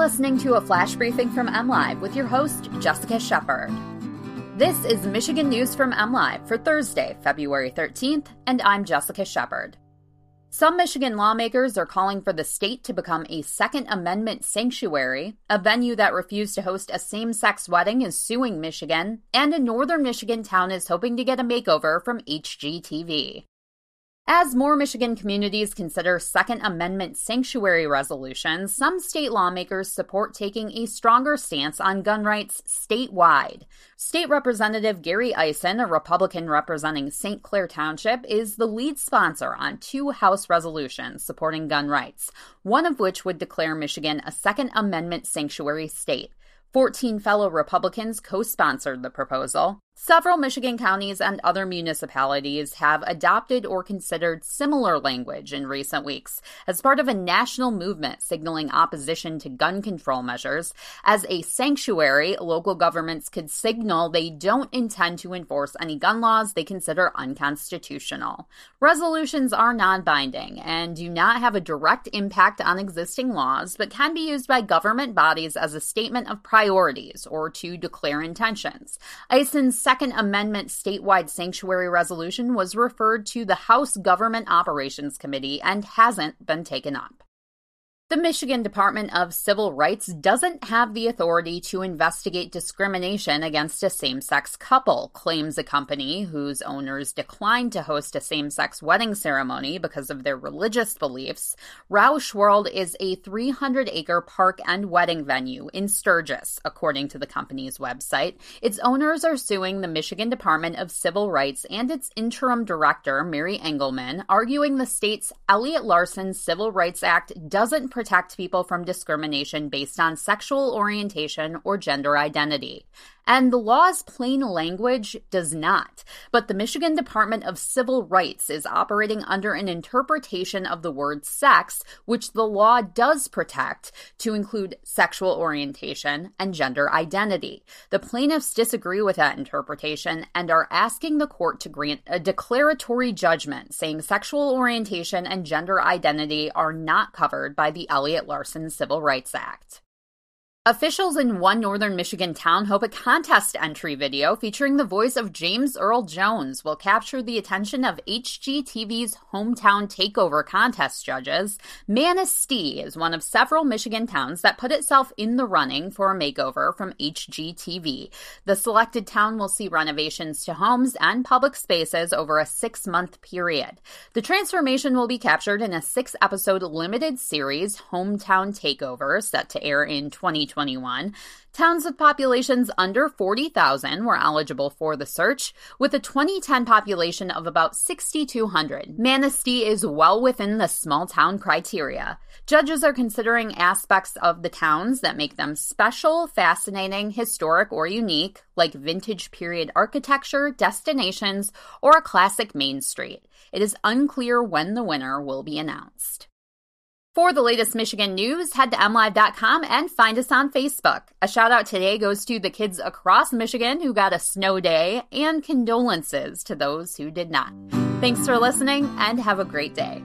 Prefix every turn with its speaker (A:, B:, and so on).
A: Listening to a flash briefing from MLive with your host, Jessica Shepard. This is Michigan News from MLive for Thursday, February 13th, and I'm Jessica Shepard. Some Michigan lawmakers are calling for the state to become a Second Amendment sanctuary. A venue that refused to host a same sex wedding is suing Michigan, and a northern Michigan town is hoping to get a makeover from HGTV. As more Michigan communities consider Second Amendment sanctuary resolutions, some state lawmakers support taking a stronger stance on gun rights statewide. State Representative Gary Eisen, a Republican representing St. Clair Township, is the lead sponsor on two House resolutions supporting gun rights, one of which would declare Michigan a Second Amendment sanctuary state. 14 fellow Republicans co sponsored the proposal. Several Michigan counties and other municipalities have adopted or considered similar language in recent weeks as part of a national movement signaling opposition to gun control measures. As a sanctuary, local governments could signal they don't intend to enforce any gun laws they consider unconstitutional. Resolutions are non binding and do not have a direct impact on existing laws, but can be used by government bodies as a statement of priorities or to declare intentions. Eisen's Second Amendment statewide sanctuary resolution was referred to the House Government Operations Committee and hasn't been taken up. The Michigan Department of Civil Rights doesn't have the authority to investigate discrimination against a same sex couple, claims a company whose owners declined to host a same sex wedding ceremony because of their religious beliefs. Rouch World is a 300 acre park and wedding venue in Sturgis, according to the company's website. Its owners are suing the Michigan Department of Civil Rights and its interim director, Mary Engelman, arguing the state's Elliott Larsen Civil Rights Act doesn't protect people from discrimination based on sexual orientation or gender identity. And the law's plain language does not. But the Michigan Department of Civil Rights is operating under an interpretation of the word sex, which the law does protect to include sexual orientation and gender identity. The plaintiffs disagree with that interpretation and are asking the court to grant a declaratory judgment saying sexual orientation and gender identity are not covered by the Elliott Larsen Civil Rights Act. Officials in one northern Michigan town hope a contest entry video featuring the voice of James Earl Jones will capture the attention of HGTV's hometown takeover contest judges. Manistee is one of several Michigan towns that put itself in the running for a makeover from HGTV. The selected town will see renovations to homes and public spaces over a six month period. The transformation will be captured in a six episode limited series, Hometown Takeover, set to air in 2020. 2021, towns with populations under 40,000 were eligible for the search, with a 2010 population of about 6,200. Manistee is well within the small town criteria. Judges are considering aspects of the towns that make them special, fascinating, historic, or unique, like vintage period architecture, destinations, or a classic main street. It is unclear when the winner will be announced. For the latest Michigan news, head to mlive.com and find us on Facebook. A shout out today goes to the kids across Michigan who got a snow day, and condolences to those who did not. Thanks for listening and have a great day.